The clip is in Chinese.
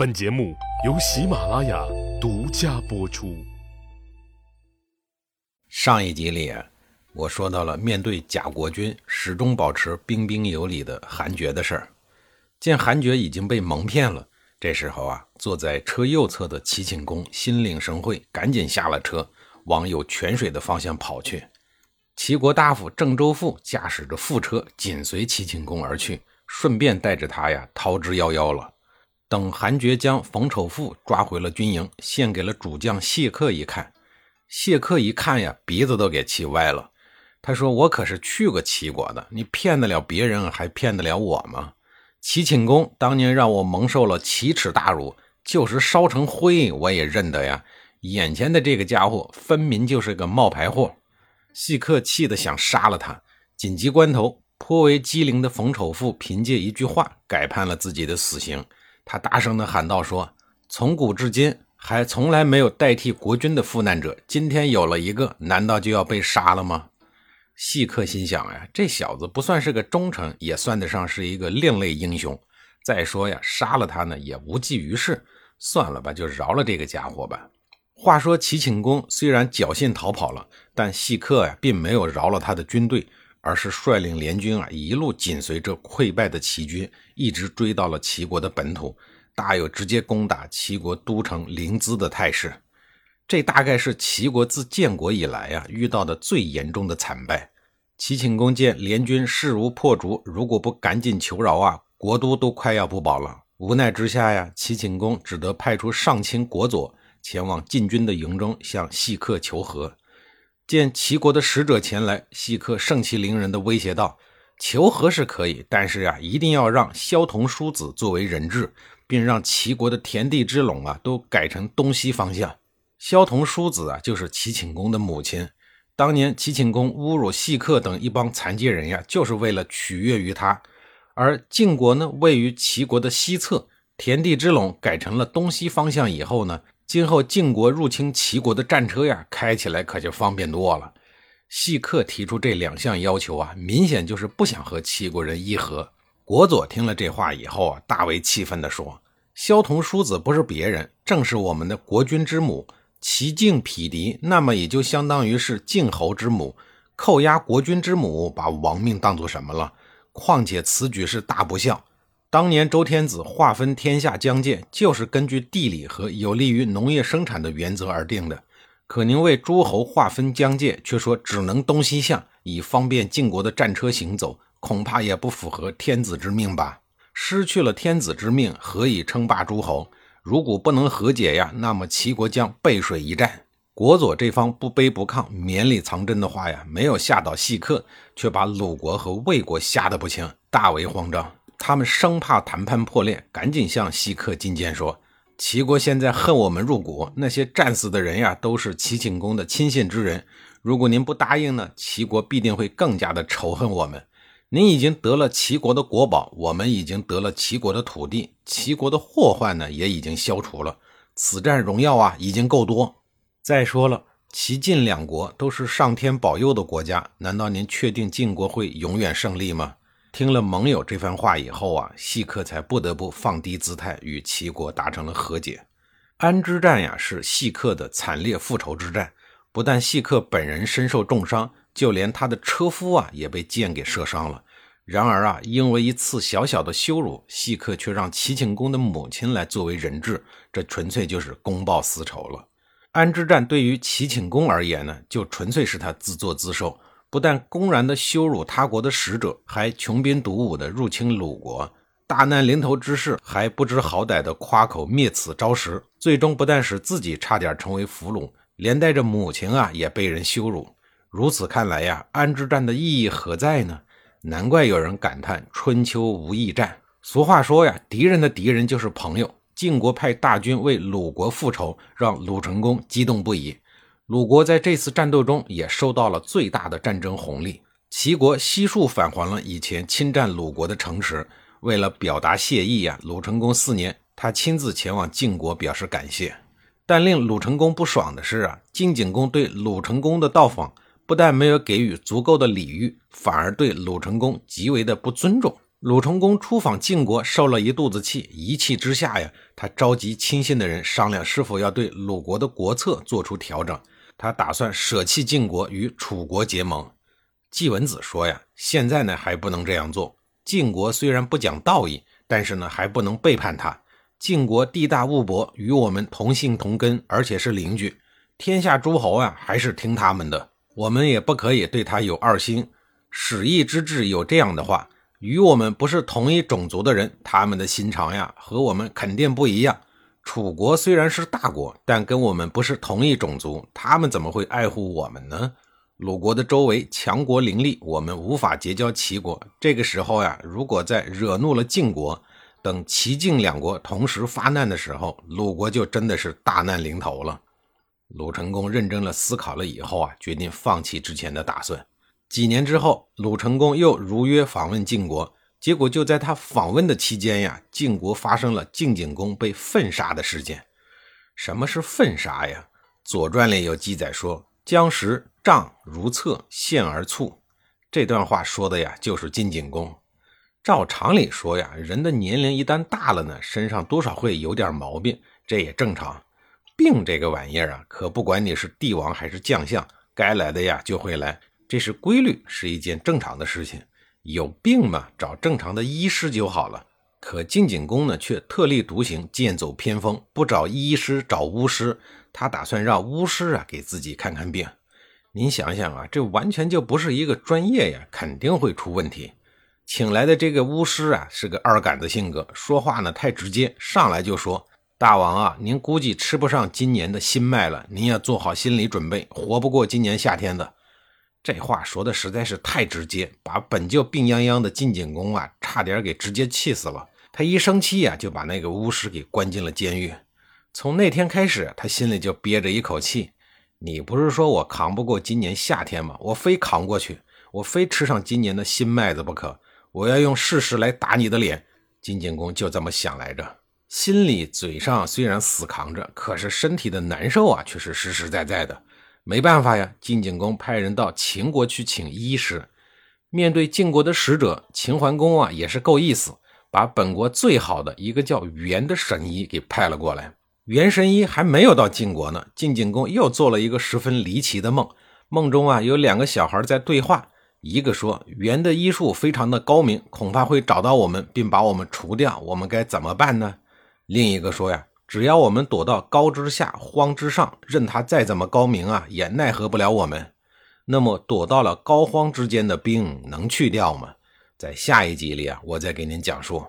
本节目由喜马拉雅独家播出。上一集里，我说到了面对假国君始终保持彬彬有礼的韩厥的事儿。见韩厥已经被蒙骗了，这时候啊，坐在车右侧的齐顷公心领神会，赶紧下了车，往有泉水的方向跑去。齐国大夫郑州父驾驶着副车紧随齐顷公而去，顺便带着他呀逃之夭夭了。等韩厥将冯丑富抓回了军营，献给了主将谢克一看，谢克一看呀，鼻子都给气歪了。他说：“我可是去过齐国的，你骗得了别人，还骗得了我吗？齐顷公当年让我蒙受了奇耻大辱，就是烧成灰我也认得呀。眼前的这个家伙，分明就是个冒牌货。”谢克气得想杀了他。紧急关头，颇为机灵的冯丑富凭借一句话改判了自己的死刑。他大声地喊道：“说，从古至今还从来没有代替国君的赴难者，今天有了一个，难道就要被杀了吗？”细客心想呀，这小子不算是个忠臣，也算得上是一个另类英雄。再说呀，杀了他呢也无济于事，算了吧，就饶了这个家伙吧。话说齐顷公虽然侥幸逃跑了，但细客呀并没有饶了他的军队。而是率领联军啊，一路紧随着溃败的齐军，一直追到了齐国的本土，大有直接攻打齐国都城临淄的态势。这大概是齐国自建国以来啊遇到的最严重的惨败。齐顷公见联军势如破竹，如果不赶紧求饶啊，国都都快要不保了。无奈之下呀，齐顷公只得派出上卿国佐前往晋军的营中向细客求和。见齐国的使者前来，细客盛气凌人的威胁道：“求和是可以，但是啊，一定要让萧同叔子作为人质，并让齐国的田地之垄啊都改成东西方向。萧同叔子啊，就是齐顷公的母亲。当年齐顷公侮辱细客等一帮残疾人呀，就是为了取悦于他。而晋国呢，位于齐国的西侧，田地之垄改成了东西方向以后呢。”今后晋国入侵齐国的战车呀，开起来可就方便多了。细客提出这两项要求啊，明显就是不想和齐国人议和。国佐听了这话以后啊，大为气愤地说：“萧同叔子不是别人，正是我们的国君之母。齐晋匹敌，那么也就相当于是晋侯之母扣押国君之母，把亡命当做什么了？况且此举是大不孝。”当年周天子划分天下疆界，就是根据地理和有利于农业生产的原则而定的。可您为诸侯划分疆界，却说只能东西向，以方便晋国的战车行走，恐怕也不符合天子之命吧？失去了天子之命，何以称霸诸侯？如果不能和解呀，那么齐国将背水一战。国佐这方不卑不亢、绵里藏针的话呀，没有吓到细客，却把鲁国和魏国吓得不轻，大为慌张。他们生怕谈判破裂，赶紧向西客进谏说：“齐国现在恨我们入骨，那些战死的人呀，都是齐景公的亲信之人。如果您不答应呢，齐国必定会更加的仇恨我们。您已经得了齐国的国宝，我们已经得了齐国的土地，齐国的祸患呢也已经消除了。此战荣耀啊，已经够多。再说了，齐晋两国都是上天保佑的国家，难道您确定晋国会永远胜利吗？”听了盟友这番话以后啊，细客才不得不放低姿态，与齐国达成了和解。安之战呀，是细客的惨烈复仇之战。不但细客本人身受重伤，就连他的车夫啊也被箭给射伤了。然而啊，因为一次小小的羞辱，细客却让齐景公的母亲来作为人质，这纯粹就是公报私仇了。安之战对于齐景公而言呢，就纯粹是他自作自受。不但公然的羞辱他国的使者，还穷兵黩武的入侵鲁国，大难临头之势还不知好歹的夸口灭此招食，最终不但使自己差点成为俘虏，连带着母亲啊也被人羞辱。如此看来呀，安之战的意义何在呢？难怪有人感叹春秋无义战。俗话说呀，敌人的敌人就是朋友。晋国派大军为鲁国复仇，让鲁成公激动不已。鲁国在这次战斗中也收到了最大的战争红利。齐国悉数返还了以前侵占鲁国的城池。为了表达谢意呀，鲁成公四年，他亲自前往晋国表示感谢。但令鲁成公不爽的是啊，晋景公对鲁成公的到访不但没有给予足够的礼遇，反而对鲁成公极为的不尊重。鲁成功出访晋国，受了一肚子气，一气之下呀，他召集亲信的人商量，是否要对鲁国的国策做出调整。他打算舍弃晋国，与楚国结盟。季文子说呀，现在呢还不能这样做。晋国虽然不讲道义，但是呢还不能背叛他。晋国地大物博，与我们同姓同根，而且是邻居，天下诸侯啊还是听他们的。我们也不可以对他有二心。始义之志有这样的话。与我们不是同一种族的人，他们的心肠呀和我们肯定不一样。楚国虽然是大国，但跟我们不是同一种族，他们怎么会爱护我们呢？鲁国的周围强国林立，我们无法结交齐国。这个时候呀，如果再惹怒了晋国，等齐晋两国同时发难的时候，鲁国就真的是大难临头了。鲁成公认真了思考了以后啊，决定放弃之前的打算。几年之后，鲁成公又如约访问晋国，结果就在他访问的期间呀，晋国发生了晋景公被粪杀的事件。什么是粪杀呀？《左传》里有记载说：“将时杖如厕，陷而卒。”这段话说的呀，就是晋景公。照常理说呀，人的年龄一旦大了呢，身上多少会有点毛病，这也正常。病这个玩意儿啊，可不管你是帝王还是将相，该来的呀就会来。这是规律，是一件正常的事情。有病嘛，找正常的医师就好了。可晋景公呢，却特立独行，剑走偏锋，不找医师，找巫师。他打算让巫师啊给自己看看病。您想想啊，这完全就不是一个专业呀，肯定会出问题。请来的这个巫师啊，是个二杆子性格，说话呢太直接，上来就说：“大王啊，您估计吃不上今年的新麦了，您要做好心理准备，活不过今年夏天的。”这话说的实在是太直接，把本就病殃殃的晋景公啊，差点给直接气死了。他一生气呀，就把那个巫师给关进了监狱。从那天开始，他心里就憋着一口气。你不是说我扛不过今年夏天吗？我非扛过去，我非吃上今年的新麦子不可。我要用事实来打你的脸。晋景公就这么想来着，心里嘴上虽然死扛着，可是身体的难受啊，却是实实在在的。没办法呀，晋景公派人到秦国去请医师。面对晋国的使者，秦桓公啊也是够意思，把本国最好的一个叫袁的神医给派了过来。袁神医还没有到晋国呢，晋景公又做了一个十分离奇的梦。梦中啊有两个小孩在对话，一个说袁的医术非常的高明，恐怕会找到我们并把我们除掉，我们该怎么办呢？另一个说呀。只要我们躲到高之下，荒之上，任他再怎么高明啊，也奈何不了我们。那么躲到了高荒之间的兵能去掉吗？在下一集里啊，我再给您讲述。